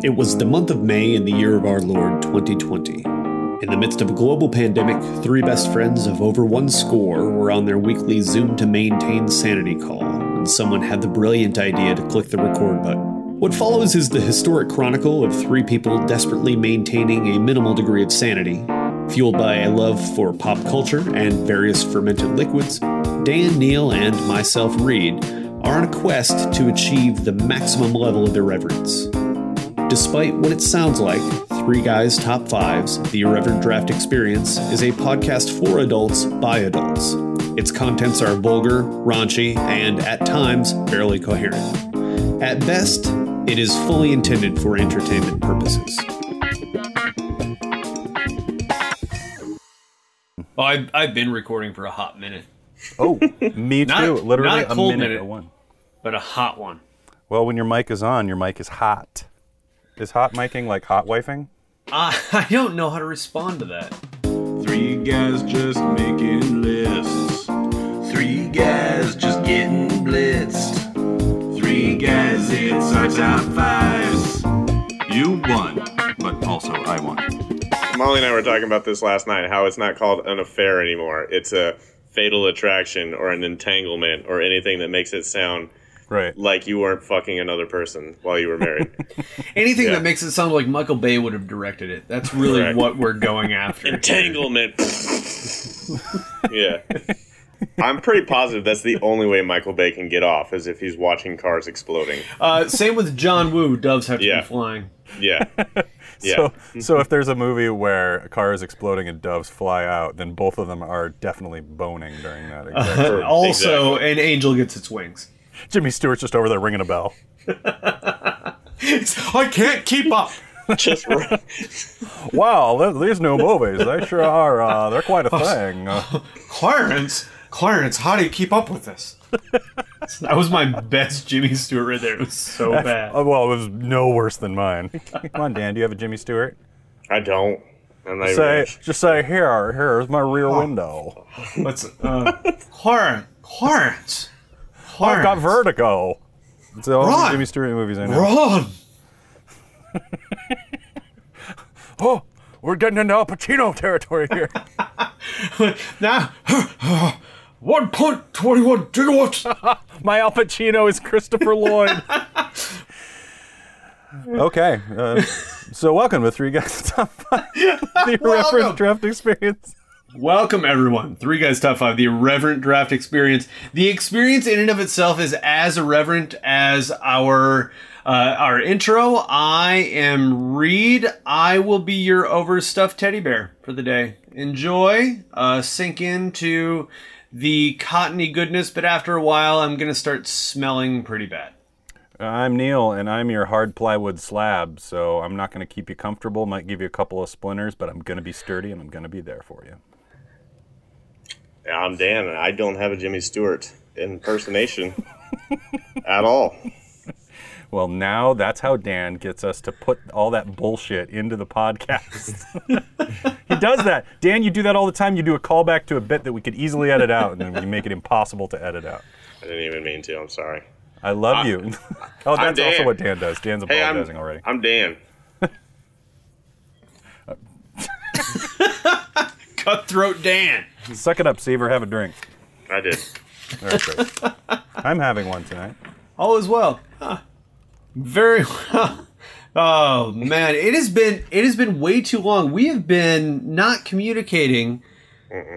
It was the month of May in the year of our Lord 2020. In the midst of a global pandemic, three best friends of over one score were on their weekly Zoom to maintain sanity call when someone had the brilliant idea to click the record button. What follows is the historic chronicle of three people desperately maintaining a minimal degree of sanity. Fueled by a love for pop culture and various fermented liquids, Dan Neil, and myself, Reed, are on a quest to achieve the maximum level of irreverence. Despite what it sounds like, Three Guys Top Fives, The Irreverent Draft Experience, is a podcast for adults by adults. Its contents are vulgar, raunchy, and at times barely coherent. At best, it is fully intended for entertainment purposes. Well, I've, I've been recording for a hot minute, Oh, me Not- too. Literally not a a minute, minute. or one. but a hot one. Well, when your mic is on, your mic is hot. Is hot miking like hot wifing? Uh, I don't know how to respond to that. Three guys just making lists. Three guys just getting blitzed. Three guys, it's our top fives. You won, but also I won. Molly and I were talking about this last night. How it's not called an affair anymore. It's a fatal attraction or an entanglement or anything that makes it sound Right. like you weren't fucking another person while you were married. Anything Yeah. that makes it sound like Michael Bay would have directed it. That's really Correct. what we're going after. entanglement. yeah. I'm pretty positive that's the only way Michael Bay can get off is if he's watching cars exploding. Uh, same with John Woo. Doves have to Yeah. be flying. Yeah. Yeah. So, so if there's a movie where a car is exploding and doves fly out, then both of them are definitely boning during that. Exact Also, an angel gets its wings. Jimmy Stewart's just over there ringing a bell. I can't keep up. Just. Wow, th- these new movies, they sure are. Uh, they're quite a thing. Uh, Clarence, Clarence, how do you keep up with this? that was my best Jimmy Stewart right there. It was so bad. oh, well, it was no worse than mine. Come on, Dan, do you have a Jimmy Stewart? I don't. I'm not Say, even. just say here. Here's my rear window. What's uh, Clarence? Clarence. I've got vertigo. It's the only Run! Jimmy Stewart movies I know. Run! Oh, we're getting into Al Pacino territory here. Now, 1.21 gigawatts. My Al Pacino is Christopher Lloyd. okay, uh, so welcome to Three Guys Top Five, the Welcome. reference draft experience. Welcome, everyone. Three Guys Top 5, the irreverent draft experience. The experience in and of itself is as irreverent as our uh, our intro. I am Reed. I will be your overstuffed teddy bear for the day. Enjoy, uh, sink into the cottony goodness, but after a while, I'm going to start smelling pretty bad. I'm Neil, and I'm your hard plywood slab. So I'm not going to keep you comfortable. Might give you a couple of splinters, but I'm going to be sturdy and I'm going to be there for you. Yeah, I'm Dan, and I don't have a Jimmy Stewart impersonation at all. Well, now that's how Dan gets us to put all that bullshit into the podcast. he does that. Dan, you do that all the time. You do a callback to a bit that we could easily edit out, and then you make it impossible to edit out. I didn't even mean to. I'm sorry. I love you. oh, that's also what Dan does. Dan's Hey, I'm, apologizing already. I'm Dan. Cutthroat Dan. Suck it up, Seaver. Have a drink. I did. All right. I'm having one tonight. All is well. Huh. Very well. Oh man, it has been it has been way too long. We have been not communicating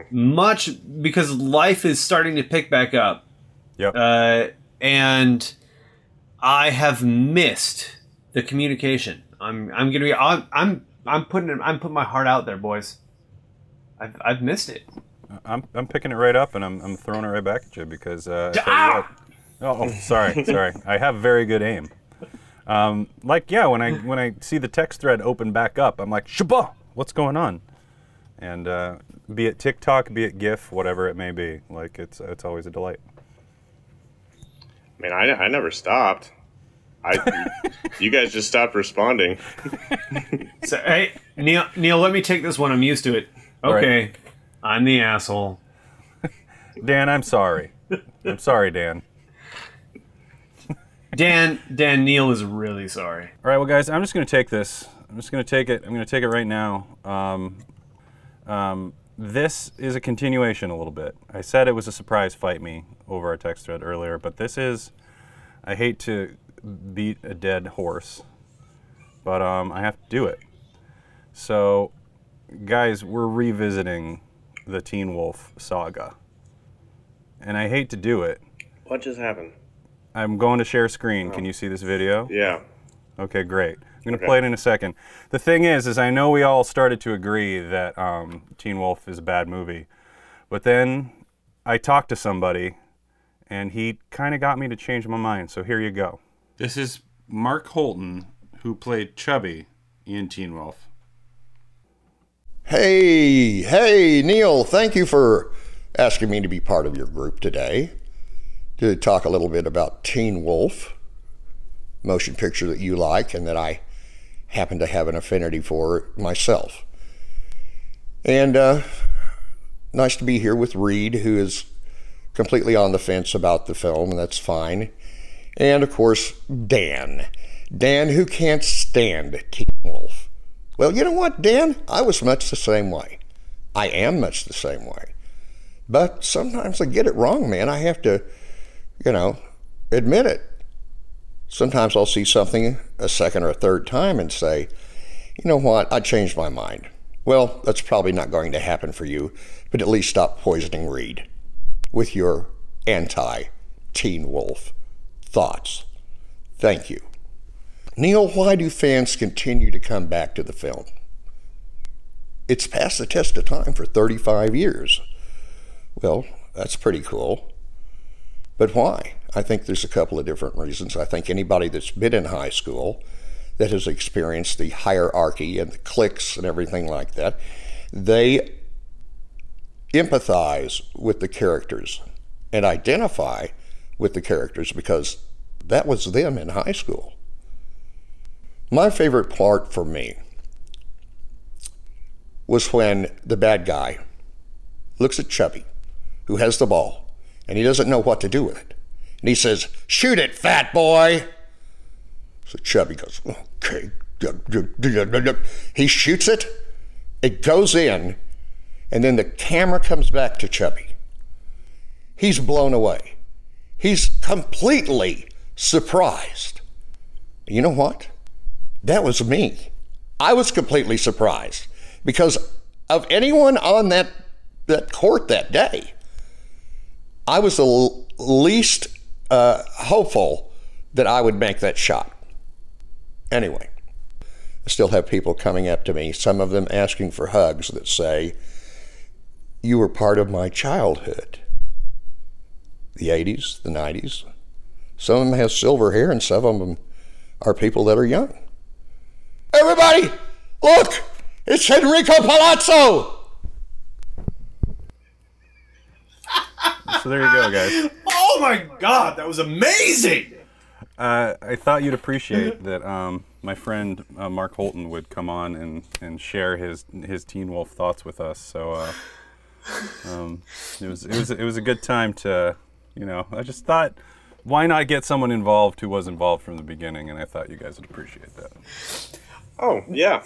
much because life is starting to pick back up, Yep. uh, and I have missed the communication. I'm I'm gonna be I'm I'm I'm putting I'm putting my heart out there, boys. I've I've missed it. I'm, I'm picking it right up and I'm, I'm throwing it right back at you because. Uh, I tell you Ah! what- oh, oh, sorry, sorry. I have very good aim. Um, like yeah, when I when I see the text thread open back up, I'm like, Shabba, what's going on? And uh, be it TikTok, be it GIF, whatever it may be, like it's it's always a delight. Man, I, I never stopped. I, you guys just stopped responding. So hey, Neil Neil, let me take this one. I'm used to it. Okay, I'm the asshole. Dan, I'm sorry. I'm sorry, Dan. Dan Dan Neil is really sorry. All right, well, guys, I'm just going to take this. I'm just going to take it. I'm going to take it right now. Um, um, this is a continuation a little bit. I said it was a surprise fight me over our text thread earlier, but this is. I hate to beat a dead horse, but um, I have to do it. So, guys, we're revisiting the Teen Wolf saga, and I hate to do it. What just happened? I'm going to share screen. Can you see this video? Yeah. Okay, great. I'm going to Okay. play it in a second. The thing is, is I know we all started to agree that um, Teen Wolf is a bad movie, but then I talked to somebody, and he kind of got me to change my mind. So here you go. This is Mark Holton, who played Chubby in Teen Wolf. Hey, hey, Neil, thank you for asking me to be part of your group today to talk a little bit about Teen Wolf, motion picture that you like and that I happen to have an affinity for myself. And uh, nice to be here with Reed, who is completely on the fence about the film, and that's fine. And of course, Dan. Dan, who can't stand Teen Wolf. Well, you know what, Dan? I was much the same way. I am much the same way. But sometimes I get it wrong, man. I have to, you know, admit it. Sometimes I'll see something a second or a third time and say, you know what, I changed my mind. Well, that's probably not going to happen for you, but at least stop poisoning Reed with your anti Teen Wolf thoughts. Thank you. Neil, why do fans continue to come back to the film? It's passed the test of time for 35 years. Well, that's pretty cool. But why? I think there's a couple of different reasons. I think anybody that's been in high school that has experienced the hierarchy and the cliques and everything like that, they empathize with the characters and identify with the characters because that was them in high school. My favorite part for me was when the bad guy looks at Chubby, who has the ball, and he doesn't know what to do with it. And he says, Shoot it, fat boy. So Chubby goes, Okay. He shoots it, it goes in, and then the camera comes back to Chubby. He's blown away. He's completely surprised. You know what? That was me. I was completely surprised because of anyone on that that court that day. I was the l- least uh, hopeful that I would make that shot. Anyway, I still have people coming up to me, some of them asking for hugs that say, You were part of my childhood. The 80s, the 90s. Some of them have silver hair, and some of them are people that are young. Everybody, look! It's Enrico Palazzo! So there you go, guys. Oh my god, that was amazing! Uh, I thought you'd appreciate that um, my friend uh, Mark Holton would come on and, and share his his Teen Wolf thoughts with us. So uh, um, it was it was it was a good time to you know I just thought why not get someone involved who was involved from the beginning, and I thought you guys would appreciate that. Oh yeah,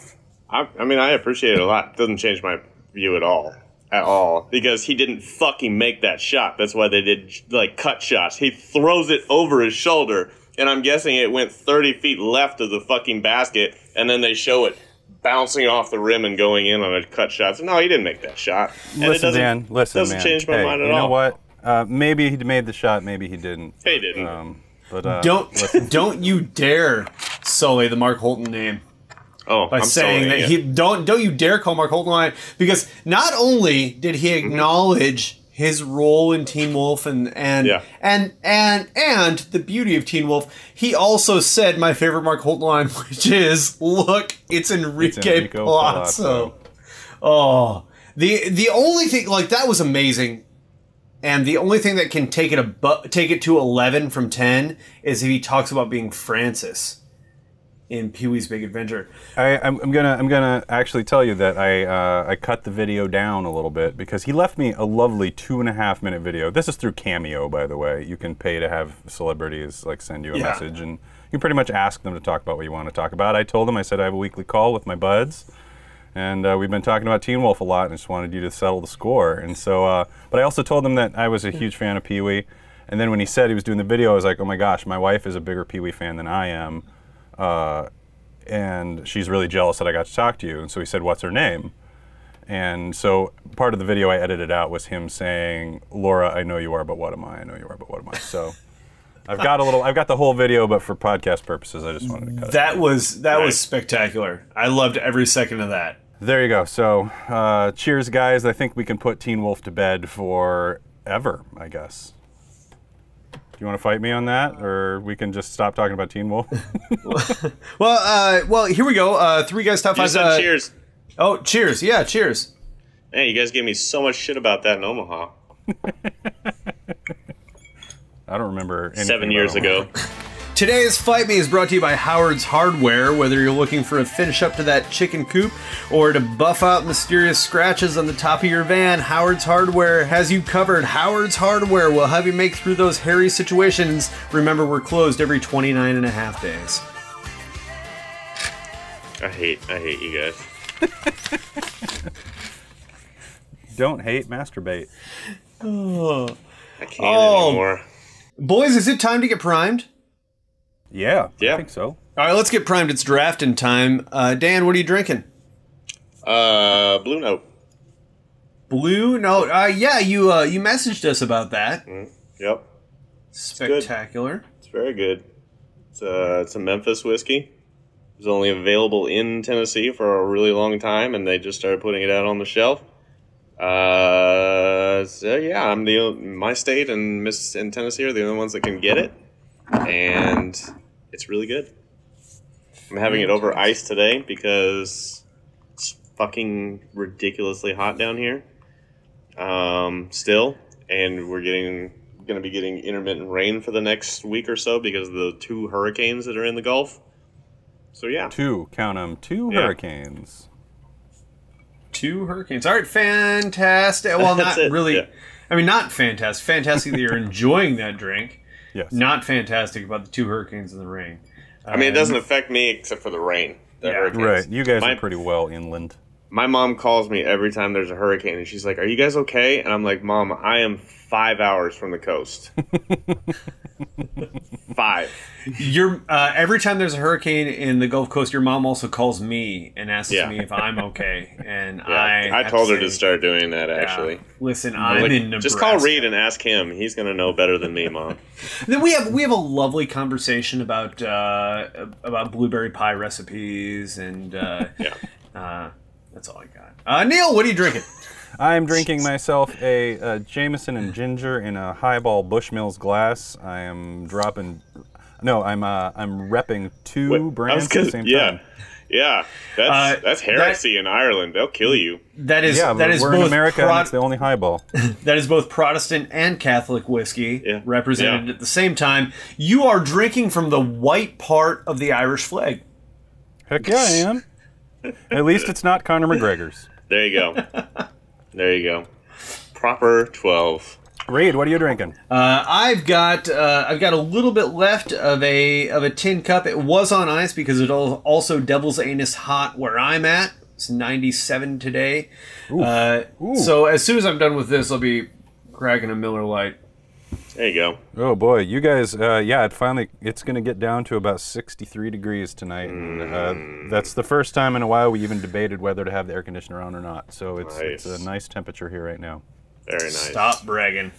I, I mean I appreciate it a lot. Doesn't change my view at all, at all, because he didn't fucking make that shot. That's why they did like cut shots. He throws it over his shoulder, and I'm guessing it went 30 feet left of the fucking basket, and then they show it bouncing off the rim and going in on a cut shot. So no, he didn't make that shot. And it listen, doesn't- Dan. Listen, doesn't man. change my hey, mind at all. you know all. what? Uh, maybe he made the shot. Maybe he didn't. He didn't. Um, but uh, Don't listen, don't you dare sully the Mark Holton name oh, by I'm saying sorry, that yeah. he don't don't you dare call Mark Holton on it because not only did he Mm-hmm. acknowledge his role in Teen Wolf and and Yeah. and and and the beauty of Teen Wolf, he also said my favorite Mark Holton line, which is, "Look, it's Enrique, It's Enrico Palazzo." Oh, the the only thing like that was amazing, and the only thing that can take it a bu- take it to eleven from ten is if he talks about being Francis. In Pee Wee's Big Adventure. I, I'm, I'm gonna I'm gonna actually tell you that I uh, I cut the video down a little bit because he left me a lovely two and a half minute video. This is through Cameo, by the way. You can pay to have celebrities like send you a Yeah. message, and you can pretty much ask them to talk about what you want to talk about. I told him I said I have a weekly call with my buds, and uh, we've been talking about Teen Wolf a lot, and I just wanted you to settle the score. And so, uh, but I also told him that I was a huge fan of Pee Wee. And then when he said he was doing the video, I was like, oh my gosh, my wife is a bigger Pee Wee fan than I am uh, and she's really jealous that I got to talk to you. And so he said, "What's her name?" And so part of the video I edited out was him saying, "Laura, I know you are, but what am I? I know you are, but what am I?" So I've got a little, I've got the whole video, but for podcast purposes, I just wanted to cut it. That was that was spectacular. I loved every second of that. There you go. So uh, cheers, guys. I think we can put Teen Wolf to bed forever. I guess. Do you want to fight me on that, or we can just stop talking about Teen Wolf? Well, uh, well, here we go. Uh, three guys top You five. said uh, cheers. Oh, cheers! Yeah, cheers. Man, you guys gave me so much shit about that in Omaha I don't remember. anything seven years it. ago. Today's Fight Me is brought to you by Howard's Hardware. Whether you're looking for a finish up to that chicken coop or to buff out mysterious scratches on the top of your van, Howard's Hardware has you covered. Howard's Hardware will have you make through those hairy situations. Remember, we're closed every 29 and a half days. I hate, I hate you guys. Don't hate, masturbate. Oh. I can't Oh. anymore. Boys, is it time to get primed? Yeah, yeah, I think so. All right, let's get primed. It's drafting time. Uh, Dan, what are you drinking? Uh, Blue Note. Blue? Note. uh, yeah, you uh, you messaged us about that. Yep, Spectacular. it's very good. It's a, it's a Memphis whiskey. It was only available in Tennessee for a really long time, and they just started putting it out on the shelf. Uh, so yeah, I'm the my state and Miss and Tennessee are the only ones that can get it, and it's really good. I'm having it over ice today because it's fucking ridiculously hot down here. Um, still, and we're getting going to be getting intermittent rain for the next week or so because of the two hurricanes that are in the Gulf. So yeah, Two, count them, two Yeah. hurricanes. Two hurricanes. All right, fantastic. Well, not really. yeah. I mean, not fantastic. Fantastic that you're enjoying that drink. Yes. Not fantastic about the two hurricanes and the rain. I mean it doesn't um, affect me except for the rain. The Yeah. hurricanes. Right. You guys My- are pretty well inland. My mom calls me every time there's a hurricane, and she's like, "Are you guys okay?" And I'm like, "Mom, I am five hours from the coast. five. Your uh, every time there's a hurricane in the Gulf Coast, your mom also calls me and asks Yeah. me if I'm okay, and Yeah, I I, told her say, to start doing that. yeah, Actually, listen, I'm I'm like, in Nebraska. just call Reed and ask him. He's gonna know better than me, Mom. Then we have we have a lovely conversation about uh, about blueberry pie recipes and uh, Yeah. That's all I got. Uh, Neil, what are you drinking? I'm drinking myself a, uh Jameson and ginger in a highball Bushmills glass. I am dropping. No, I'm uh, I'm repping two Wait, I brands was at the same yeah. time. Yeah, that's Uh, that's heresy in Ireland. They'll kill you. That is Yeah, that but is we're both in America Pro- and it's the only highball. that is both Protestant and Catholic whiskey Yeah. represented Yeah. at the same time. You are drinking from the white part of the Irish flag. Heck yeah, I am. At least it's not Conor McGregor's. There you go. there you go. Proper twelve. Reed, what are you drinking? Uh, I've got uh, I've got a little bit left of a of a tin cup. It was on ice because it also Devil's Anus hot where I'm at. It's 97 today. Uh, so as soon as I'm done with this, I'll be cracking a Miller Lite. There you go. Oh boy, you guys, uh, yeah, it finally it's going to get down to about 63 degrees tonight. And, uh, that's the first time in a while we even debated whether to have the air conditioner on or not. So it's it's a nice temperature here right now. Very nice. Stop bragging.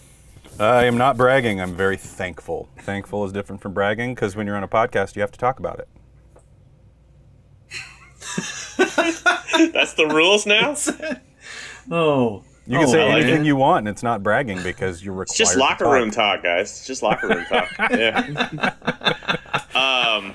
I am not bragging. I'm very thankful. Thankful is different from bragging because when you're on a podcast, you have to talk about it. That's the rules now. Oh, You can Oh, say I like anything it. you want, and it's not bragging because you're required. just to locker talk. room talk, guys. It's just locker room talk. Yeah. um,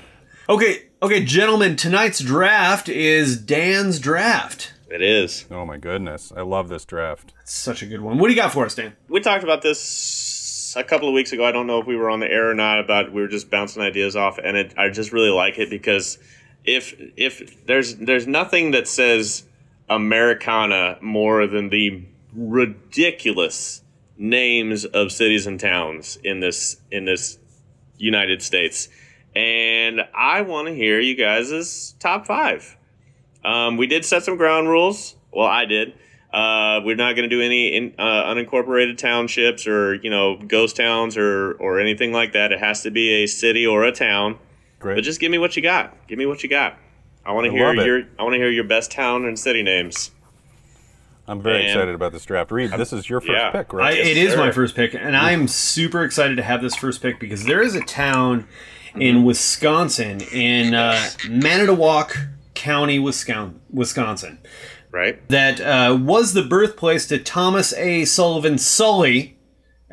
Okay, okay, gentlemen. Tonight's draft is Dan's draft. it is. Oh my goodness, I love this draft. It's such a good one. What do you got for us, Dan? We talked about this a couple of weeks ago. I don't know if we were on the air or not. About we were just bouncing ideas off, and it, I just really like it because if if there's there's nothing that says Americana more than the ridiculous names of cities and towns in this in this United States, and I want to hear you guys' top five. Um, we did set some ground rules. Well, I did. Uh, we're not going to do any in, uh, unincorporated townships or you know ghost towns or or anything like that. It has to be a city or a town. Great. But just give me what you got. Give me what you got. I want to hear your I want to hear your best town and city names. I'm very Man. excited about this draft. Reed, this is your first yeah. pick, I, right? it is sir. my first pick, and I'm super excited to have this first pick because there is a town in Wisconsin, in uh, Manitowoc County, Wisconsin, Wisconsin, Right? that uh, was the birthplace to Thomas A. Sullivan Sully,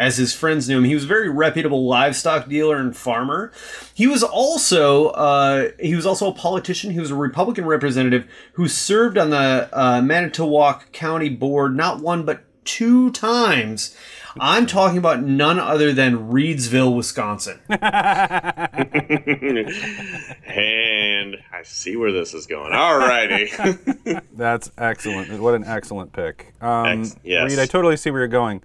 as his friends knew him. He was a very reputable livestock dealer and farmer. He was also uh, he was also a politician. He was a Republican representative who served on the uh, Manitowoc County Board not one but two times. I'm talking about none other than Reedsville, Wisconsin. And I see where this is going. All righty. That's excellent. What an excellent pick. Um, Ex- yes. Reed, I totally see where you're going.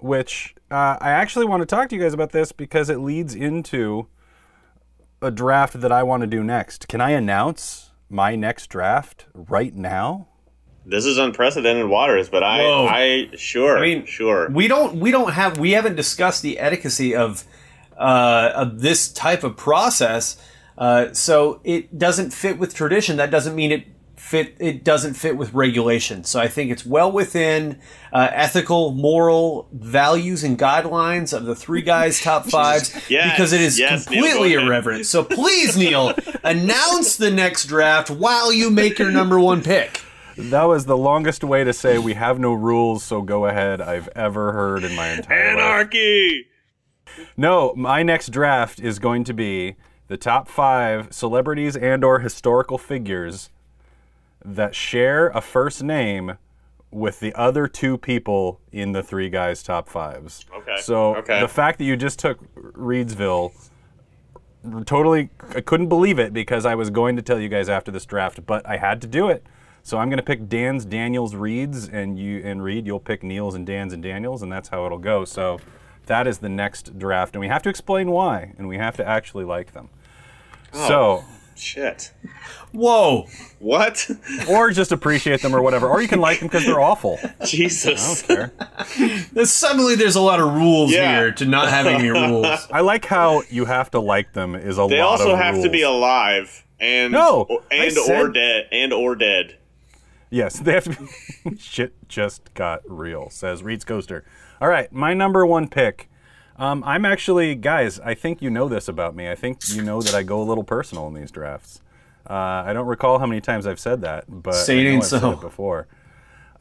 Which uh, I actually want to talk to you guys about this because it leads into a draft that I want to do next. Can I announce my next draft right now? this is unprecedented waters, but I Whoa. I sure I mean, sure. We don't we don't have we haven't discussed the etiquette of uh, of this type of process. Uh, so it doesn't fit with tradition. That doesn't mean it fit. It doesn't fit with regulation. So I think it's well within uh, ethical, moral values and guidelines of the three guys' top fives Yes, because it is yes, completely go ahead. irreverent. So please, Neil, announce the next draft while you make your number one pick. That was the longest way to say we have no rules, so go ahead I've ever heard in my entire life. Anarchy. No, my next draft is going to be the top five celebrities and or historical figures that share a first name with the other two people in the three guys top fives. Okay, So okay. the fact that you just took Reedsville, totally, I couldn't believe it because I was going to tell you guys after this draft, but I had to do it. So I'm going to pick Dan's, Daniels, Reeds, and you and Reed. You'll pick Neil's and Dan's and Daniels, and that's how it'll go. So that is the next draft, and we have to explain why, and we have to actually like them. Oh. So, Shit. Whoa. What? or just appreciate them or whatever, or you can like them because they're awful. Jesus. There. There's- Suddenly, there's a lot of rules Yeah. here to not having any rules. I like how you have to like them is a They lot also of have to be alive and No, I and or dead and or dead. Yes, they have to be. Shit just got real, says Reed's Coaster. All right, my number one pick. Um, I'm actually, guys, I think you know this about me. I think you know that I go a little personal in these drafts. Uh, I don't recall how many times I've said that, but Say it I know I've said it before.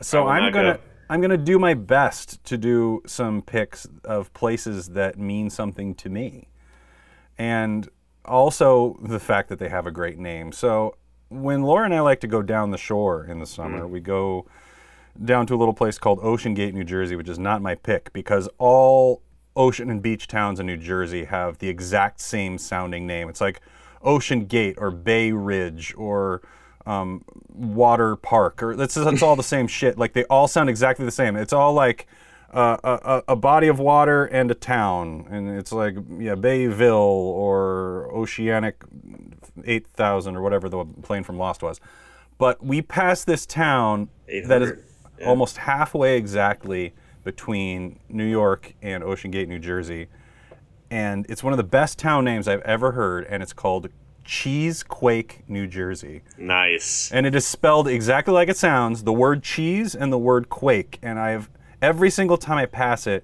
So I'm gonna go. I'm gonna do my best to do some picks of places that mean something to me and also the fact that they have a great name. So when Laura and I like to go down the shore in the summer, we go down to a little place called Ocean Gate, New Jersey, which is not my pick because all ocean and beach towns in New Jersey have the exact same sounding name. It's like Ocean Gate or Bay Ridge or um, Water Park or it's, it's all the same shit. Like they all sound exactly the same. It's all like uh, a, a, a body of water and a town, and it's like yeah Bayville or Oceanic 8000 or whatever the plane from Lost was. But we passed this town that is 800, almost halfway exactly between New York and Ocean Gate, New Jersey. And it's one of the best town names I've ever heard, and it's called Cheesequake, New Jersey. Nice. And it is spelled exactly like it sounds the word cheese and the word quake. And I've, every single time I pass it,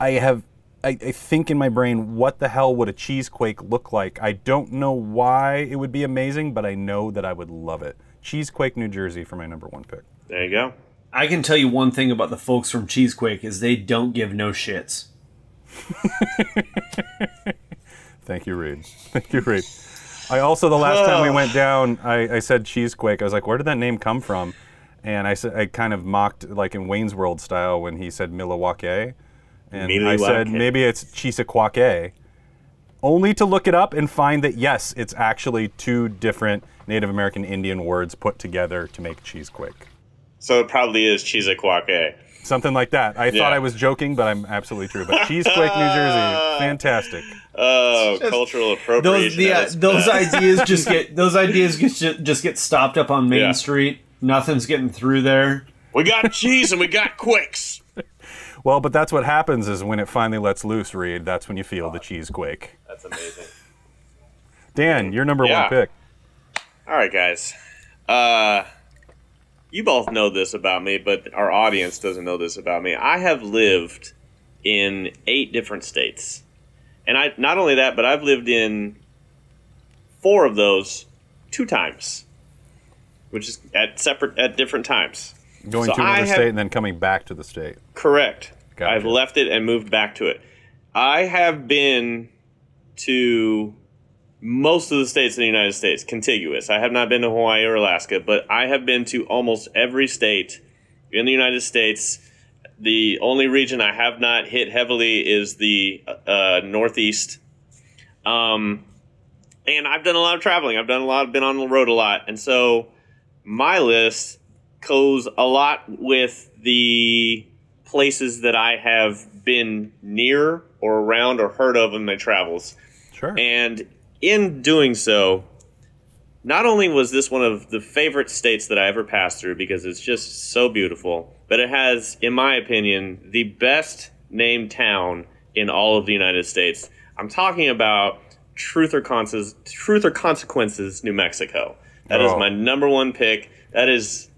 I have, I, I think in my brain, what the hell would a cheesequake look like? I don't know why it would be amazing, but I know that I would love it. Cheesequake, New Jersey for my number one pick. There you go. I can tell you one thing about the folks from Cheesequake is they don't give no shits. Thank you, Reed. Thank you, Reed. I also the last time we went down, I, I said cheesequake. I was like, where did that name come from? And I said I kind of mocked like in Wayne's World style when he said Milwaukee, and I said maybe it's Cheesequake. only to look it up and find that yes, it's actually two different Native American Indian words put together to make cheesequake. So it probably is Cheesequake. Something like that. I Yeah. thought I was joking, but I'm absolutely true. But Cheesequake, New Jersey, fantastic. Oh, cultural appropriation. Those the, uh, those ideas just get those ideas get, ju- just get stopped up on Main Yeah. Street. Nothing's getting through there. We got cheese and we got quakes. Well, but that's what happens is when it finally lets loose, Reed, that's when you feel the cheesequake. That's amazing. Dan, your number Yeah. one pick. All right, guys. Uh, you both know this about me, but our audience doesn't know this about me. I have lived in eight different states, and I not only that, but I've lived in four of those two times, which is at separate at different times. Going So to another have- state and then coming back to the state. Correct. Gotcha. I've left it and moved back to it. I have been to most of the states in the United States, contiguous. I have not been to Hawaii or Alaska, but I have been to almost every state in the United States. The only region I have not hit heavily is the uh, Northeast. Um, and I've done a lot of traveling. I've done a lot, been on the road a lot, and so my list goes a lot with the places that I have been near or around or heard of in my travels. Sure. And in doing so, not only was this one of the favorite states that I ever passed through because it's just so beautiful, but it has, in my opinion, the best named town in all of the United States. I'm talking about Truth or, Conses- Truth or Consequences, New Mexico. That is Oh. my number one pick. That is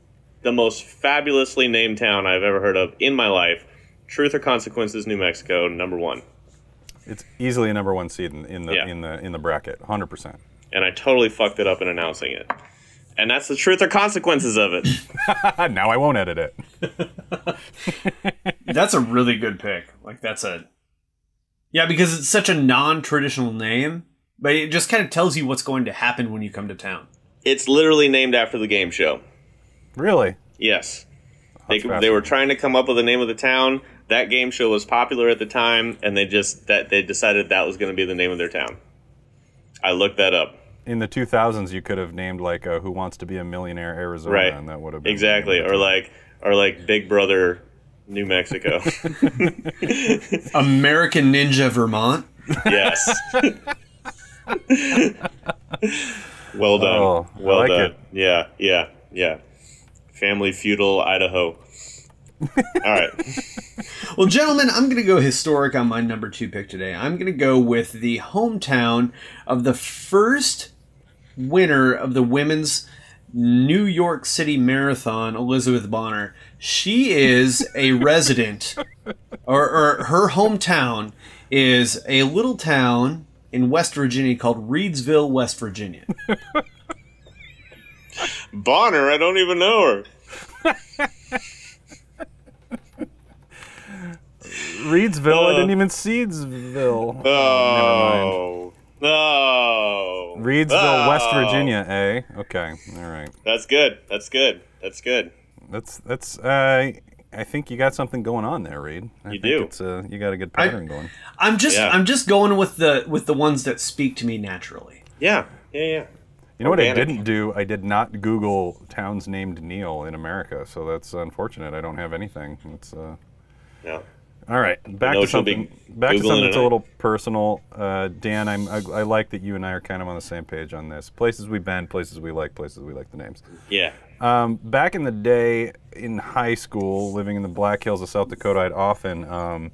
the most fabulously named town I've ever heard of in my life. Truth or Consequences, New Mexico, number one. It's easily a number one seed in, in the Yeah. in the in the bracket, hundred percent. and I totally fucked it up in announcing it. And that's the truth or consequences of it. now I won't edit it. That's a really good pick. Like that's a yeah, because it's such a non-traditional name, but it just kind of tells you what's going to happen when you come to town. It's literally named after the game show. Really? Yes. They, they were trying to come up with the name of the town. That game show was popular at the time, and they just that they decided that was going to be the name of their town. I looked that up. In the 2000s, you could have named like uh, "Who Wants to Be a Millionaire Arizona," Right. and that would have been Exactly, or like or like Big Brother, New Mexico. American Ninja Vermont. yes. well done. Oh, I well like done. it. Yeah, yeah, yeah. Family feudal Idaho. All right. Well, gentlemen, I'm going to go historic on my number two pick today. I'm going to go with the hometown of the first winner of the women's New York City Marathon, Elizabeth Bonner. She is a resident, or, or her hometown is a little town in West Virginia called Reedsville, West Virginia. Bonner, I don't even know her. Reedsville. I didn't even Seedsville. Oh. No. Reedsville, West Oh. Virginia. Eh? Okay. All right. That's good. That's good. That's good. That's that's. Uh, I think you got something going on there, Reed. I You think do. It's, uh, you got a good pattern going. I'm just Yeah. I'm just going with the with the ones that speak to me naturally. Yeah. Yeah, yeah. You know what I didn't do? I did not Google towns named Neil in America, so that's unfortunate. I don't have anything. It's uh, Yeah. All right. Back to something. Back to something that's a little personal. Uh, Dan, I'm, I, I like that you and I are kind of on the same page on this. Places we've been, places we like, places we like the names. Yeah. Um, back in the day in high school, living in the Black Hills of South Dakota, I'd often um,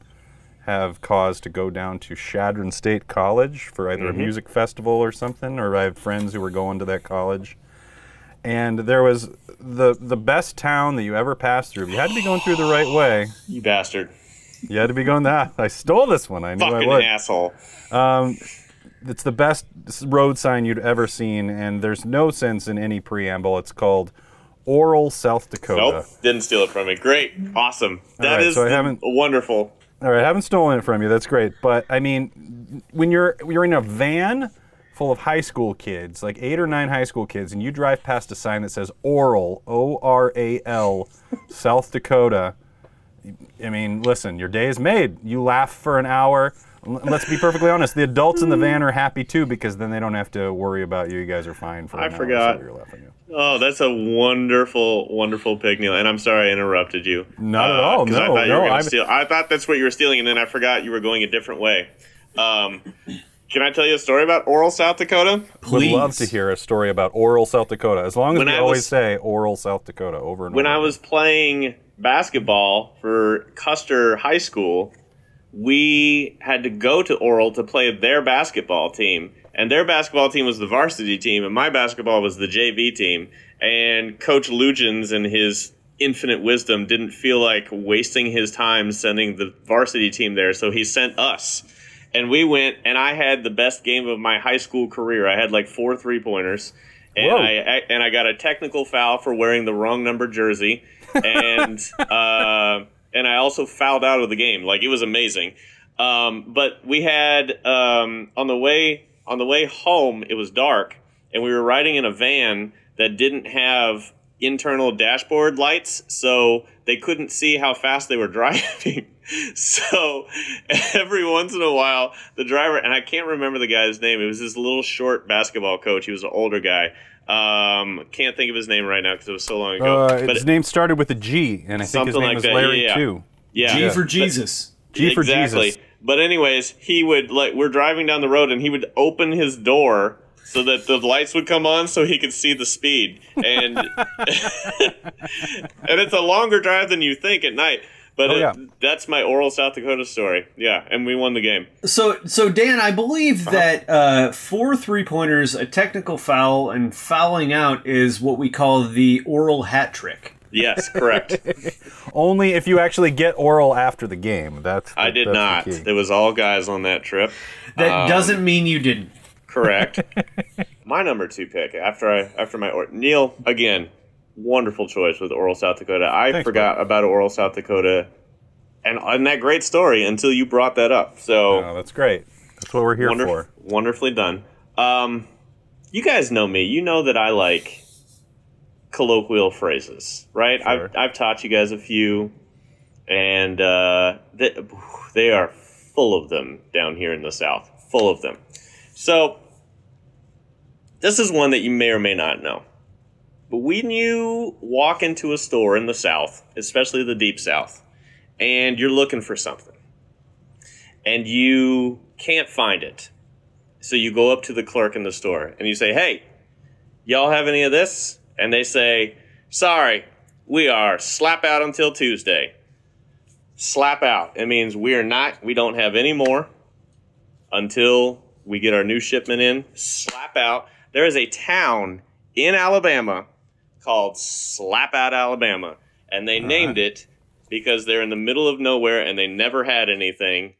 have cause to go down to Chadron State College for either Mm-hmm. a music festival or something, or I have friends who were going to that college. And there was the the best town that you ever passed through. You had to be going through the right way. You bastard. You had to be going that. I stole this one. I knew I Fucking would. asshole. Um, it's the best road sign you'd ever seen, and there's no sense in any preamble. It's called Oral, South Dakota. Nope. Didn't steal it from me. Great. Awesome. That right, is so I haven't- wonderful. All right, I haven't stolen it from you. That's great. But I mean, when you're you're in a van full of high school kids, like eight or nine high school kids, and you drive past a sign that says Oral, O R A L, South Dakota. I mean, listen, your day is made. You laugh for an hour. Let's be perfectly honest. The adults in the van are happy too because then they don't have to worry about you. You guys are fine for. I an hour, forgot. So you're laughing at. Oh, that's a wonderful, wonderful pick, Neil. And I'm sorry I interrupted you. Not at all, 'cause I no, thought you no, were gonna I'm- steal. I thought that's what you were stealing, and then I forgot you were going a different way. Um, can I tell you a story about Oral, South Dakota? Would love to hear a story about Oral, South Dakota. As long as When we I always was- say Oral, South Dakota over and When over. I was playing basketball for Custer High School, we had to go to Oral to play their basketball team. And their basketball team was the varsity team, and my basketball was the JV team. And Coach Lugens and his infinite wisdom didn't feel like wasting his time sending the varsity team there, so he sent us. And we went, and I had the best game of my high school career. I had like four three pointers, and Whoa. I and I got a technical foul for wearing the wrong number jersey, and uh, and I also fouled out of the game. Like it was amazing. Um, but we had um, on the way on the way home, it was dark, and we were riding in a van that didn't have internal dashboard lights, so they couldn't see how fast they were driving. so every once in a while, the driver and I can't remember the guy's name. It was this little short basketball coach. He was an older guy. Um, can't think of his name right now because it was so long ago. uh, but his name started with a G, and I think his name like was that, Larry yeah. too. yeah, G for But- Jesus. G for exactly. Jesus. But anyways, he would like we're driving down the road and he would open his door so that the lights would come on so he could see the speed. And and it's a longer drive than you think at night. But Oh, it- yeah. that's my oral South Dakota story. Yeah, and we won the game. So, so Dan, I believe Uh-huh. that uh, four three pointers, a technical foul, and fouling out is what we call the oral hat trick. Yes, correct. Only if you actually get oral after the game. That's I did that's not. It was all guys on that trip. That Um, doesn't mean you didn't. Correct. my number two pick after I after my or- Neil again, wonderful choice with Oral South Dakota. I Thanks, forgot about Oral South Dakota, and and that great story until you brought that up. So Oh, that's great. That's what we're here wonderf- for. wonderfully done. Um, you guys know me. You know that I like colloquial phrases, right? Sure. I've I've taught you guys a few, and uh, they, they are full of them down here in the South. Full of them. So this is one that you may or may not know. But when you walk into a store in the South, especially the deep South, and you're looking for something, and you can't find it, so you go up to the clerk in the store and you say, "Hey, y'all have any of this?" And they say, "Sorry, we are slap out until Tuesday." Slap out. It means we are not. We don't have any more until we get our new shipment in. Slap out. There is a town in Alabama called Slap Out, Alabama, and they named it because they're in the middle of nowhere and they never had anything,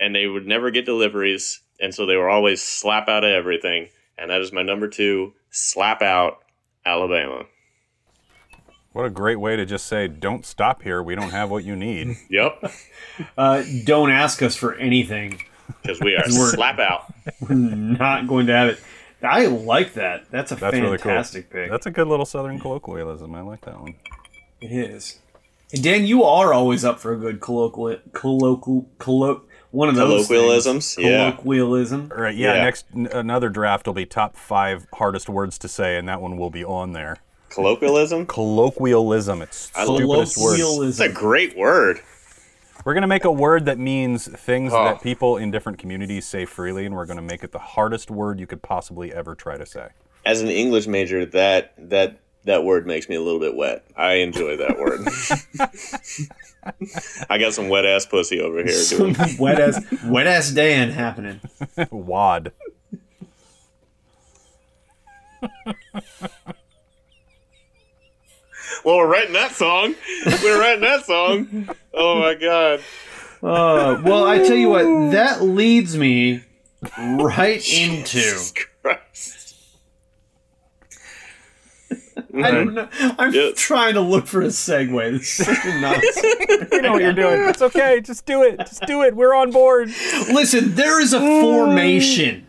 and they would never get deliveries, and so they were always slap out of everything. And that is my number two, Slap Out, Alabama. What a great way to just say, "Don't stop here. We don't have what you need." Yep, Uh, don't ask us for anything. because we are We're- slap out. We're not going to have it. I like that. That's a That's really cool. fantastic pick. That's a good little Southern colloquialism. I like that one. It is. And Dan, you are always up for a good colloquial, colloquial, colloq, one of those Colloquialisms, things. yeah. Colloquialism. All right, yeah. Yeah. Next, n- another draft will be top five hardest words to say, and that one will be on there. Colloquialism? Colloquialism. It's I love stupidest word. It's a great word. We're gonna make a word that means things Oh. that people in different communities say freely, and we're gonna make it the hardest word you could possibly ever try to say. As an English major, that that that word makes me a little bit wet. I enjoy that word. I got some wet ass pussy over here. Some Doing. wet ass, wet ass Dan happening. Wad. Well, we're writing that song. We're writing that song. Oh my god. Uh, well, I tell you what, that leads me right into. Christ. I don't know. I'm Yeah. trying to look for a segue. This is such a nonsense. You know what you're doing. It's okay. Just do it. Just do it. We're on board. Listen, there is a formation,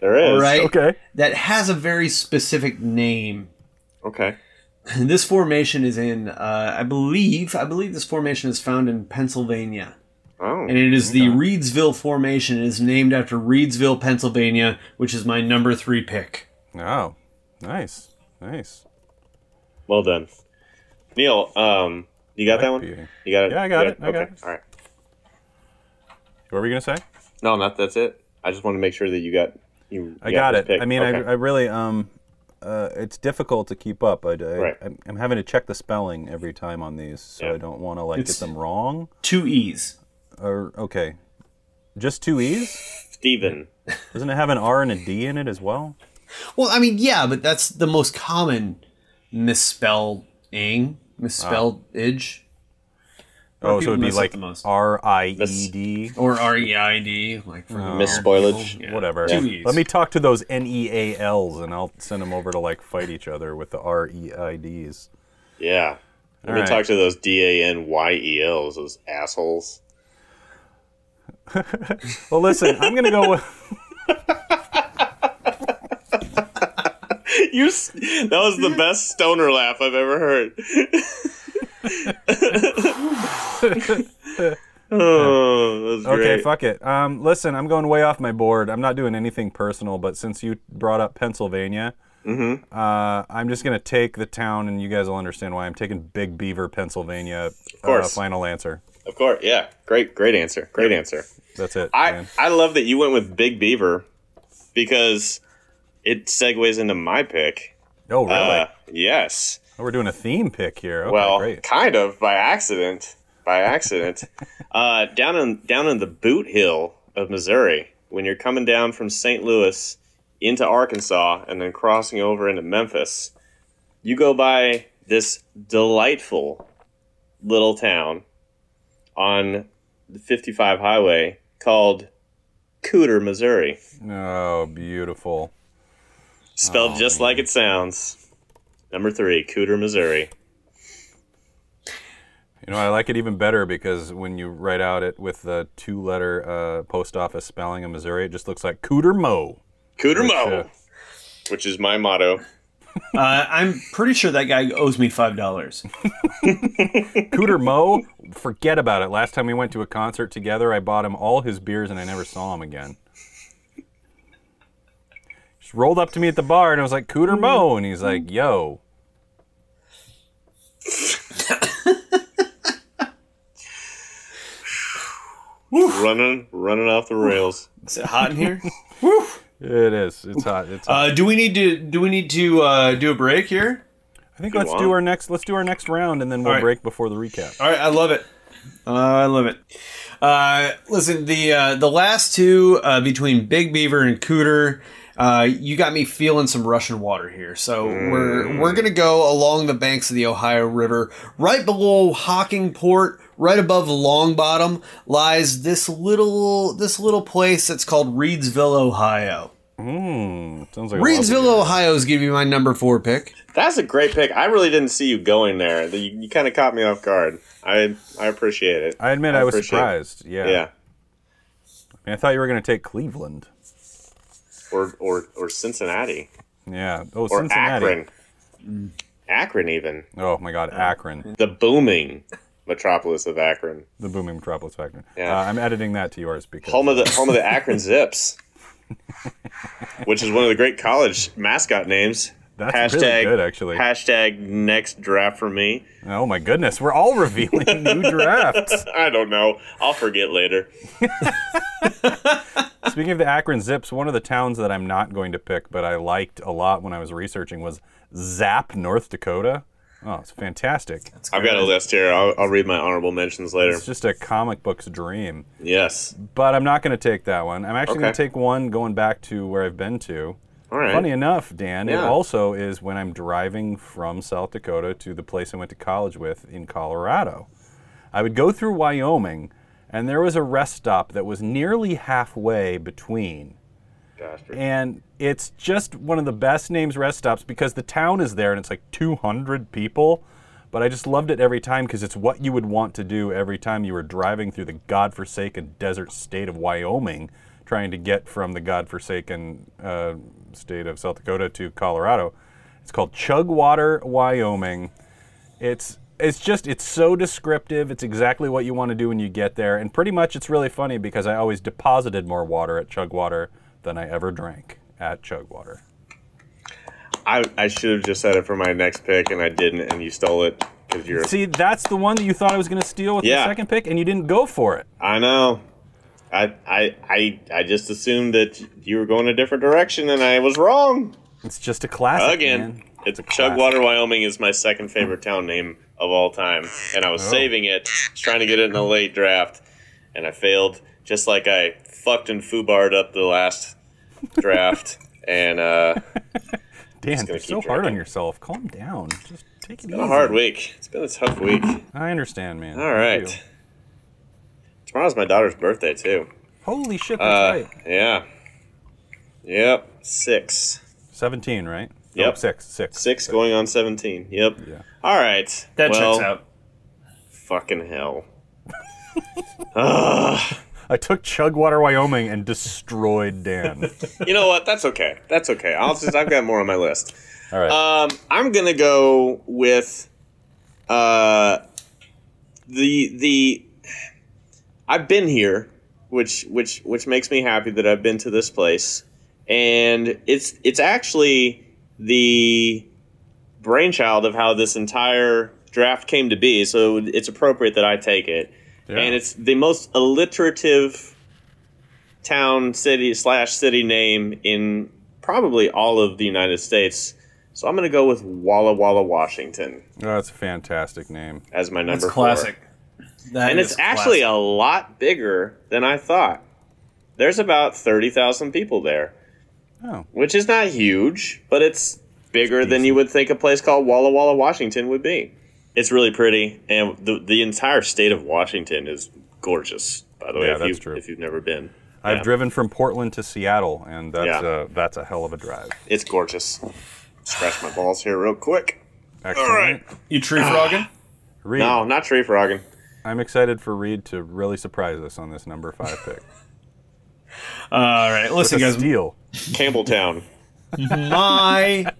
There is. Right? Okay. that has a very specific name. Okay. And this formation is in, uh, I believe, I believe this formation is found in Pennsylvania. Oh, and it is the Reedsville Formation. It is named after Reedsville, Pennsylvania, which is my number three pick. Oh, nice, nice. well done, Neil. Um, you got that one? beating. You got it. Yeah, I got You it, I okay. got it. All right. What were we gonna say? No, not that's it. I just want to make sure that you got you. I you got this it. pick. I mean, Okay. I, I really um, uh, it's difficult to keep up. I, I, Right. I'm, I'm having to check the spelling every time on these, so Yeah. I don't want to like It's- get them wrong. Two E's. Or okay, just two e's. Steven. Doesn't it have an R and a D in it as well? Well, I mean, yeah, but that's the most common misspelling, misspelled age, Oh, so it'd be like the most. R I E D. or R E I D, like for oh. the Miss spoilage. people. Yeah. Whatever. Two E's. Let me talk to those N E A Ls, and I'll send them over to like fight each other with the R E I Ds. Yeah. Let All me right. talk to those D A N Y E L's, those assholes. Well, listen, I'm gonna go with. you. That was the best stoner laugh I've ever heard. oh, Okay, fuck it. Um, listen, I'm going way off my board. I'm not doing anything personal, but since you brought up Pennsylvania, Mm-hmm. uh, I'm just gonna take the town, and you guys will understand why I'm taking Big Beaver, Pennsylvania. Of course. Uh, final answer. Of course, yeah. Great, great answer. Great answer. That's it. I man. I love that you went with Big Beaver because it segues into my pick. oh, really? Uh, yes. Oh, we're doing a theme pick here. Okay, well, great. kind of by accident. By accident. uh, down in down in the Bootheel of Missouri, when you're coming down from St. Louis into Arkansas and then crossing over into Memphis, you go by this delightful little town on the 55 highway called Cooter, Missouri. Oh, beautiful. Spelled Oh, just like it sounds. Number three, Cooter, Missouri. You know, I like it even better because when you write out it with the two-letter uh, post office spelling of Missouri, it just looks like Cooter Mo. Cooter Mo, uh, which is my motto. Uh, I'm pretty sure that guy owes me five dollars. Cooter Mo, forget about it. Last time we went to a concert together, I bought him all his beers and I never saw him again. Just rolled up to me at the bar and I was like, Cooter Mo. And he's like, yo. Running, running off the rails. Is it hot in here? It is. It's hot. It's hot. Uh, do we need to do we need to uh, do a break here? I think you let's want. do our next let's do our next round and then we'll All right. break before the recap. All right, I love it. Uh, I love it. Uh, listen, the uh, the last two uh, between Big Beaver and Cooter, uh, you got me feeling some Russian water here. So we're we're gonna go along the banks of the Ohio River, right below Hockingport, right above Long Bottom, lies this little this little place that's called Reedsville, Ohio. Mm, sounds like Reedsville, Ohio is giving you my number four pick. That's a great pick. I really didn't see you going there. You, you kind of caught me off guard. I I appreciate it. I admit I, was appreciate it. surprised. Yeah. Yeah. I, mean, I thought you were going to take Cleveland. Or or or Cincinnati Yeah. Oh, or Cincinnati. Akron. Akron even Oh my God, Akron, the booming metropolis of Akron, the booming metropolis of Akron. Yeah. Uh, I'm editing that to yours because home of the home of the Akron Zips, which is one of the great college mascot names. That's really good, actually. Hashtag next draft for me. Oh my goodness, we're all revealing new drafts. I don't know. I'll forget later. Speaking of the Akron Zips, one of the towns that I'm not going to pick, but I liked a lot when I was researching was Zap, North Dakota. Oh, it's fantastic. I've got a list here. I'll, I'll read my honorable mentions later. It's just a comic book's dream. Yes. But I'm not going to take that one. I'm actually going to take one going back to where I've been to. All right. Funny enough, Dan, it also is when I'm driving from South Dakota to the place I went to college with in Colorado. I would go through Wyoming, and there was a rest stop that was nearly halfway between. Bastard. And it's just one of the best names rest stops because the town is there and it's like 200 people. But I just loved it every time because it's what you would want to do every time you were driving through the godforsaken desert state of Wyoming, trying to get from the godforsaken uh, state of South Dakota to Colorado. It's called Chugwater, Wyoming. It's it's just it's so descriptive. It's exactly what you want to do when you get there, and pretty much it's really funny because I always deposited more water at Chugwater than I ever drank at Chugwater. I, I should have just said it for my next pick, and I didn't, and you stole it because you're. See, that's the one that you thought I was going to steal with Yeah. the second pick, and you didn't go for it. I know. I, I I I just assumed that you were going a different direction, and I was wrong It's just a classic. again. man. It's classic. Chugwater, Wyoming is my second favorite town name of all time, and I was Oh. saving it, trying to get it in the late draft, and I failed. Just like I fucked and foobarred up the last draft, and uh, Dan, you're so hard on yourself. Calm down. Just take it been easy. a hard week. It's been a tough week. I understand, man. All right. Tomorrow's my daughter's birthday too. Holy shit, that's Uh, right. yeah. Yep. Six. 17, right? Yep. Oh, six. Six. Six going on seventeen. Yep. Yeah. All right. That well, checks out. Fucking hell. I took Chugwater, Wyoming, and destroyed Dan. You know what? That's okay. That's okay. I'll just I've got more on my list. All right. Um, I'm gonna go with uh the the I've been here, which which which makes me happy that I've been to this place, and it's it's actually the brainchild of how this entire draft came to be. So it's appropriate that I take it, Yeah. and it's the most alliterative town, city slash city name in probably all of the United States. So I'm going to go with Walla Walla, Washington oh, that's a fantastic name. as my number That's four. classic. That And is it's actually a lot bigger than I thought. There's about 30,000 people there, Oh, which is not huge, but it's bigger than you would think a place called Walla Walla, Washington would be. It's really pretty, and the, the entire state of Washington is gorgeous, by the way, Yeah, if, that's you, true. if you've never been. I've Yeah. driven from Portland to Seattle, and that's Yeah. uh, that's a hell of a drive. It's gorgeous. Scratch my balls here real quick. Excellent. All right. you tree frogging. Reed, No, not tree frogging. I'm excited for Reed to really surprise us on this number five pick. All right, listen, It's a guys. steal. Campbelltown. My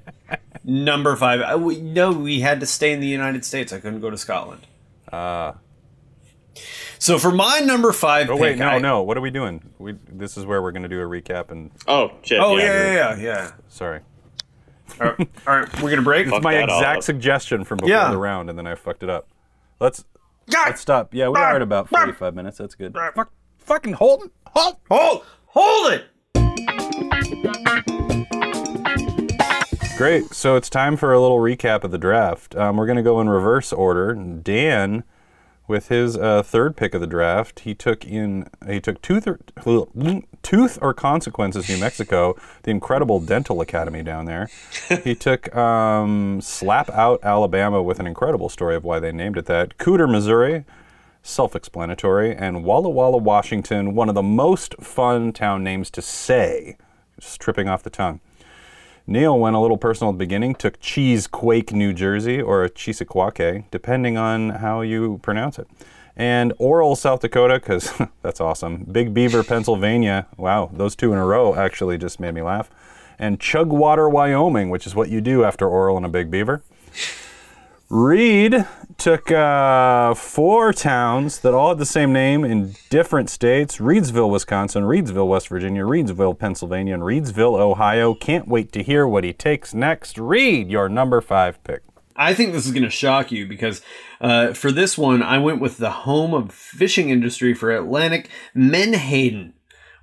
number five. I, we, no, we had to stay in the United States. I couldn't go to Scotland. Uh, So for my number five. oh wait, pick, no, I- no. What are we doing? We this is where we're going to do a recap. And Oh, shit. Oh yeah. yeah, yeah, yeah, yeah. sorry, All right, all right, we're gonna break. Fuck my exact up. suggestion from before Yeah. the round, and then I fucked it up. Let's God, let's stop. Yeah, we are at about 45 minutes. That's good. Fuck, fucking hold, hold. hold, hold it. Great. So it's time for a little recap of the draft. Um, we're going to go in reverse order. Dan, with his uh, third pick of the draft, he took in he took Tooth or, Tooth or Consequences, New Mexico, the incredible dental academy down there. he took um, Slap Out, Alabama, with an incredible story of why they named it that. Cooter, Missouri. Self-explanatory, and Walla Walla, Washington, one of the most fun town names to say, just tripping off the tongue. Neil went a little personal at the beginning, took Cheesequake, New Jersey, or a Cheesequake, depending on how you pronounce it. And Oral, South Dakota, because that's awesome. Big Beaver, Pennsylvania. Wow, those two in a row actually just made me laugh. And Chugwater, Wyoming, which is what you do after Oral and a Big Beaver. Reed took uh, four towns that all had the same name in different states Reedsville, Wisconsin, Reedsville, West Virginia, Reedsville, Pennsylvania, and Reedsville, Ohio. Can't wait to hear what he takes next. Reed, your number five pick. I think this is going to shock you because uh, for this one, I went with the home of fishing industry for Atlantic, Menhaden,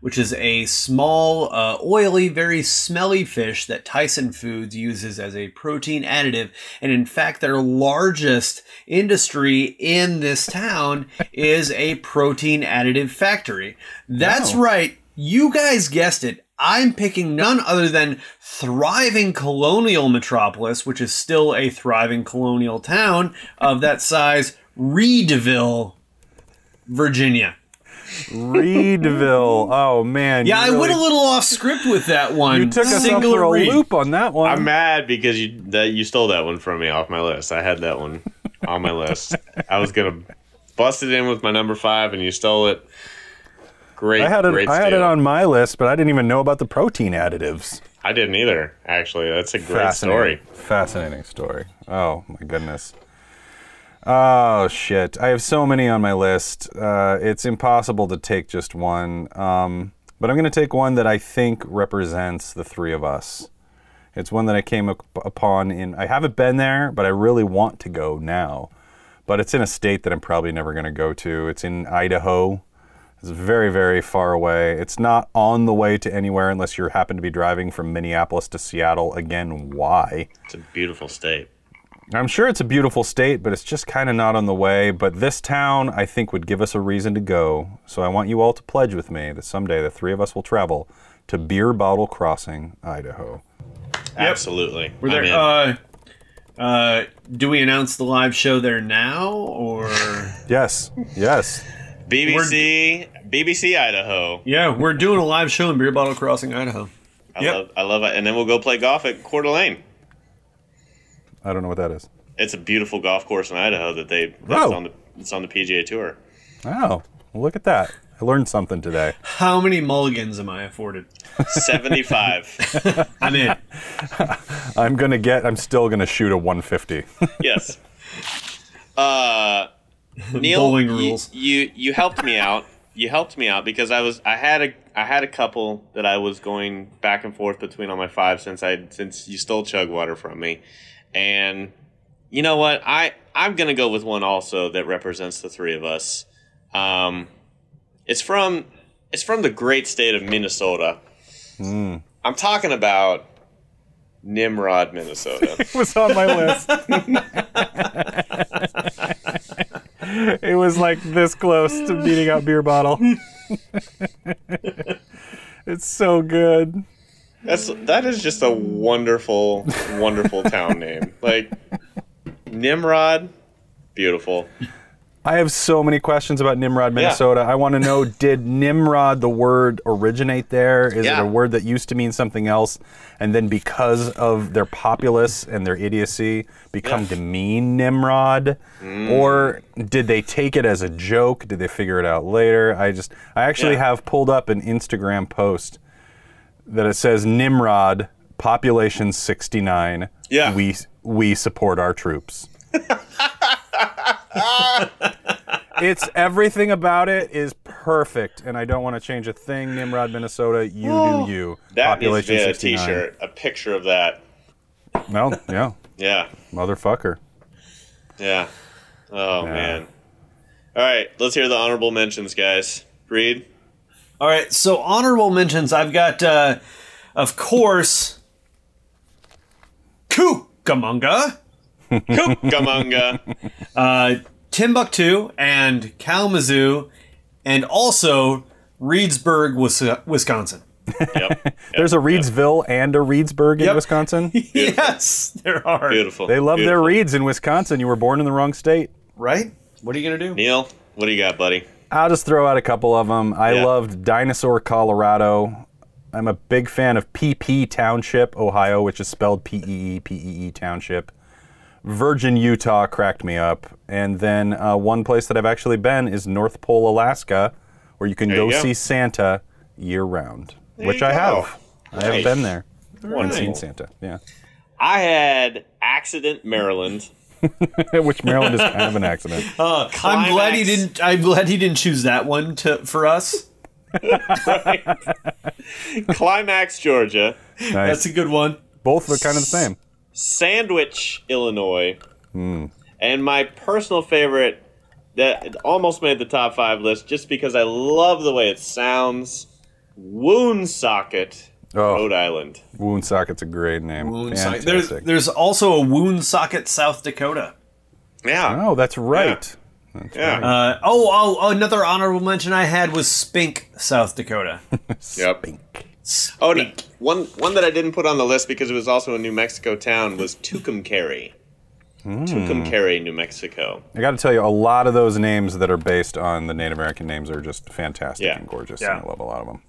which is a small, uh, oily, very smelly fish that Tyson Foods uses as a protein additive. And in fact, their largest industry in this town is a protein additive factory. That's Wow. right. You guys guessed it. I'm picking none other than thriving colonial metropolis, which is still a thriving colonial town of that size, Reedville, Virginia. Reedville. Oh, man. Yeah, you I went a little off script with that one. You took us up for a read. loop on that one. I'm mad because you that you stole that one from me off my list. I had that one on my list. I was gonna bust it in with my number five, and you stole it. Great. I had it. Great I had it on my list, but I didn't even know about the protein additives. I didn't either. Actually, that's a great Fascinating. story. Fascinating story. Oh my goodness. Oh shit! I have so many on my list. Uh, it's impossible to take just one. Um, but I'm going to take one that I think represents the three of us. It's one that I came up upon in. I haven't been there, but I really want to go now. But it's in a state that I'm probably never going to go to. It's in Idaho. It's very, very far away. It's not on the way to anywhere unless you happen to be driving from Minneapolis to Seattle. Again, why? It's a beautiful state. I'm sure it's a beautiful state, but it's just kind of not on the way. But this town, I think, would give us a reason to go. So I want you all to pledge with me that someday the three of us will travel to Beer Bottle Crossing, Idaho. Absolutely. We're there. Uh, uh, do we announce the live show there now, or Yes, yes. BBC, BBC Idaho. yeah, we're doing a live show in Beer Bottle Crossing, Idaho. I Yep. love, I love it. And then we'll go play golf at Coeur d'Alene. I don't know what that is. It's a beautiful golf course in Idaho that they that's Oh. on the it's on the PGA Tour. Oh, look at that. I learned something today. How many mulligans am I afforded? Seventy five. I'm in. I'm going to get, I'm still going to shoot a 150. yes. Uh, Neil, Bowling you- rules. You, you helped me out. You helped me out because I was I had a I had a couple that I was going back and forth between on my five since I since you stole chug water from me, and you know what I I'm gonna go with one also that represents the three of us. Um, it's from it's from the great state of Minnesota. I'm talking about Nimrod, Minnesota. it was on my list. it was like this close to beating out Beer Bottle. it's so good. That's that is just a wonderful, wonderful town name. Like Nimrod, beautiful. I have so many questions about Nimrod, Minnesota. I want to know did Nimrod, the word, originate there? Is Yeah. it a word that used to mean something else and then because of their populace and their idiocy become Yeah. to mean Nimrod? Mm. Or did they take it as a joke? Did they figure it out later? I just I actually Yeah. have pulled up an Instagram post that it says Nimrod, population 69. Yeah. We we support our troops. it's everything about it is perfect, and I don't want to change a thing. Nimrod, Minnesota, you do you. That needs to population be a 69. T-shirt, a picture of that. Well, yeah, Yeah, motherfucker. yeah. Oh man. All right, let's hear the honorable mentions, guys. Reed. All right, so honorable mentions. I've got, uh, of course, Cucamonga, Cucamonga. uh, Timbuktu, and Kalamazoo, and also Reedsburg, Wisconsin. yep. There's a Reedsville and a Reedsburg in Wisconsin. yes, there are. Beautiful. They love their Reeds in Wisconsin. You were born in the wrong state. Right? What are you gonna do? Neil, what do you got, buddy? I'll just throw out a couple of them. I Yeah. loved Dinosaur, Colorado. I'm a big fan of PP Township, Ohio, which is spelled P E E P E E Township. Virgin, Utah cracked me up. And then uh, one place that I've actually been is North Pole, Alaska, where you can go you go. see Santa year round, which I go. have. I have Nice. been there and Wonderful. seen Santa. Yeah. I had Accident, Maryland. which Maryland is kind of an accident. Uh, I'm glad he didn't. I'm glad he didn't choose that one to for us. Climax, Georgia. Nice. That's a good one. Both are kind of the same. Sandwich, Illinois. And my personal favorite that almost made the top five list just because I love the way it sounds. Woonsocket, Oh. Rhode Island. Woonsocket's a great name. Woonsocket. Fantastic. There's there's also a Woonsocket, South Dakota. Yeah. Oh, that's right. yeah. Uh, oh, oh, oh, another honorable mention I had was Spink, South Dakota. yep. Oh, no, one one that I didn't put on the list because it was also a New Mexico town was Tucumcari. Tucumcari, New Mexico. I got to tell you, a lot of those names that are based on the Native American names are just fantastic Yeah. and gorgeous, Yeah. and I love a lot of them.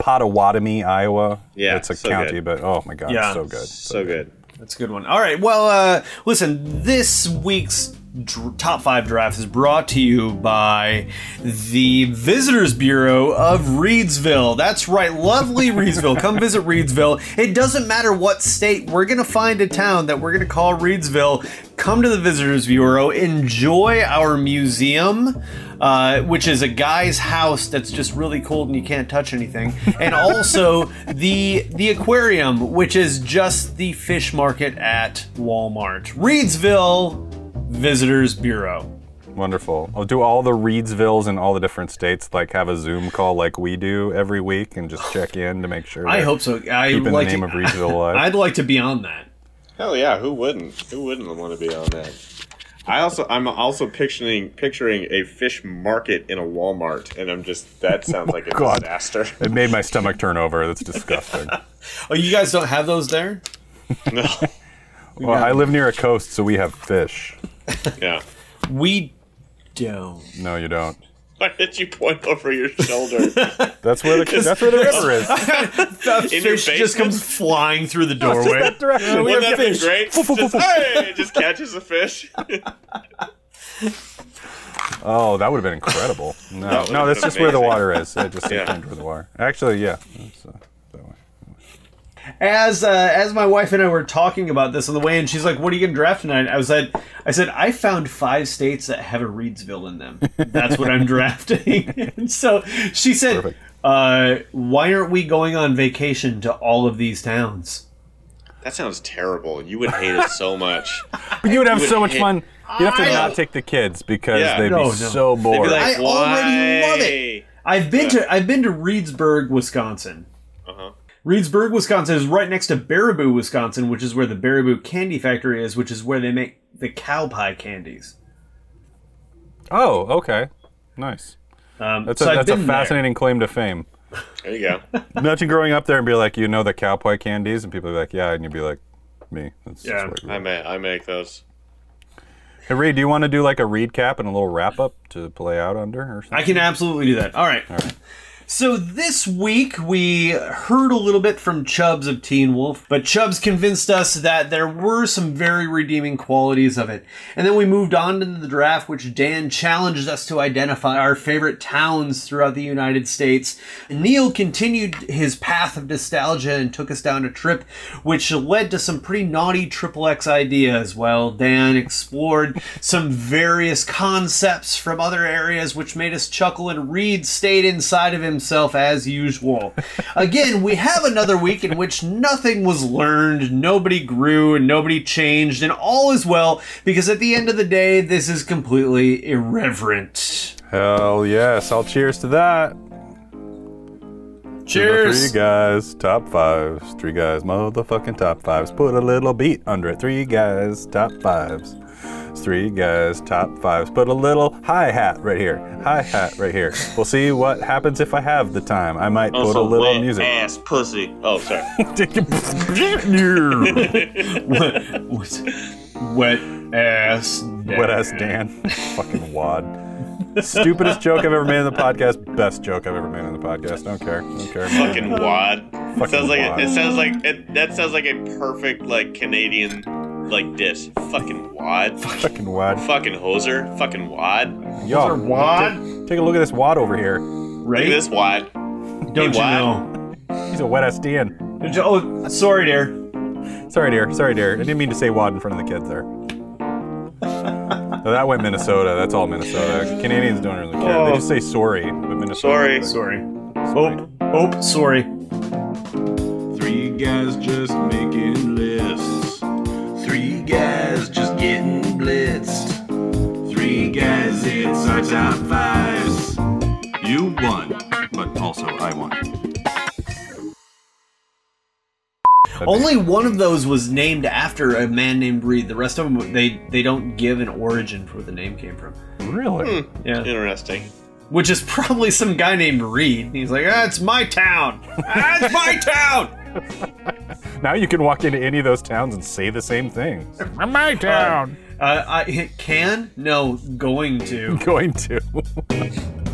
Yeah. Pottawattamie, Iowa. Yeah, it's a so county, good. but oh my god, Yeah. so good. So good. That's a good one. All right. Well, uh, listen, this week's dr- top five draft is brought to you by the Visitors Bureau of Reedsville. That's right, lovely Reedsville. Come visit Reedsville. It doesn't matter what state, we're going to find a town that we're going to call Reedsville. Come to the Visitors Bureau, enjoy our museum, uh, which is a guy's house that's just really cold and you can't touch anything, and also the the aquarium, which is just the fish market at Walmart. Reedsville Visitors Bureau. Wonderful. I'll do all the Reedsvilles in all the different states, like have a Zoom call like we do every week, and just check in to make sure. I hope so. I Keeping like the name to, of Reedsville alive. I'd like to be on that. Hell yeah, who wouldn't? Who wouldn't want to be on that? I also I'm also picturing picturing a fish market in a Walmart, and I'm just that sounds oh like a God. disaster. it made my stomach turn over. That's disgusting. Oh, you guys don't have those there? no, well, I live near a coast, so we have fish. yeah. We don't. No, you don't. Why did you point over your shoulder? That's where the that's where the river is. The In your fish just basement? comes flying through the doorway. that direction. we Wouldn't have that be fish. great? Just, hey, just catches a fish. Oh, that would have been incredible. No, would've no, that's been just where the amazing. water is. I just Yeah. yeah. where the water. Actually, yeah. It's, uh, that way. As uh, as my wife and I were talking about this on the way and she's like, "What are you gonna draft tonight?" I was like, "I said I found five states that have a Reedsville in them. That's what I'm drafting." and so she said, uh, "Why aren't we going on vacation to all of these towns?" That sounds terrible. You would hate it so much. But you would have would so much hate- fun. You'd have to I- not take the kids because Yeah. they'd No, be no. so They'd bored. be like, I already love it. I've been to I've been to Reedsburg, Wisconsin. Uh-huh. Reedsburg, Wisconsin is right next to Baraboo, Wisconsin, which is where the Baraboo Candy Factory is, which is where they make the cow pie candies. oh, okay, nice. Um, That's so a, I've that's a been there. fascinating claim to fame. There you go. Imagine growing up there and be like, you know the cowboy candies, and people be like, yeah, and you'd be like, me. That's, Yeah. That's I make I make those. hey, Reed, do you want to do like a read cap and a little wrap up to play out under or something? I can absolutely do that. All right. So this week we heard a little bit from Chubbs of Teen Wolf, but Chubbs convinced us that there were some very redeeming qualities of it. And then we moved on to the draft, which Dan challenged us to identify our favorite towns throughout the United States. Neil continued his path of nostalgia and took us down a trip, which led to some pretty naughty triple X ideas, while Dan explored some various concepts from other areas, which made us chuckle, and Reed stayed inside of himself as usual. Again, we have another week in which nothing was learned, nobody grew, and nobody changed, and all is well, because at the end of the day, this is completely irreverent. Hell yes! I'll cheers to that. Cheers! Three guys, top fives. Three guys, motherfucking top fives. Put a little beat under it. Three guys, top fives. Three guys, top fives. Put a little hi hat right here. Hi hat right here. We'll see what happens if I have the time. I might put a little wet music. ass pussy. Oh, sorry. Wet ass. Wet ass Dan. Fucking wad. Stupidest joke I've ever made in the podcast. Best joke I've ever made in the podcast. Don't care. Don't care. Fucking wad. Fucking sounds like wad. it, it sounds like it, that sounds like a perfect like Canadian like this. Fucking wad. Fucking wad. Fucking hoser. Fucking wad. Yo, wad? Take, take a look at this wad over here. Look Right? at this wad. Don't Hey, you wad. know? He's a wet ass Dan. Don't you- Oh, sorry, dear. Sorry, dear. Sorry, dear. I didn't mean to say wad in front of the kids there. No, that went Minnesota. That's all Minnesota. Canadians don't really care. They Oh. just say sorry, but Minnesota. Sorry. Sorry. Oh, oh, sorry. Three guys just making lists. Three guys just getting blitzed. Three guys, it's our top fives. You won, but also I won. Only one of those was named after a man named Reed. The rest of them, they they don't give an origin for where the name came from. Really? Yeah, Interesting. which is probably some guy named Reed. He's like, ah, it's my town. Ah, it's my town. Now you can walk into any of those towns and say the same thing. My town. Uh, I can no going to. Going to.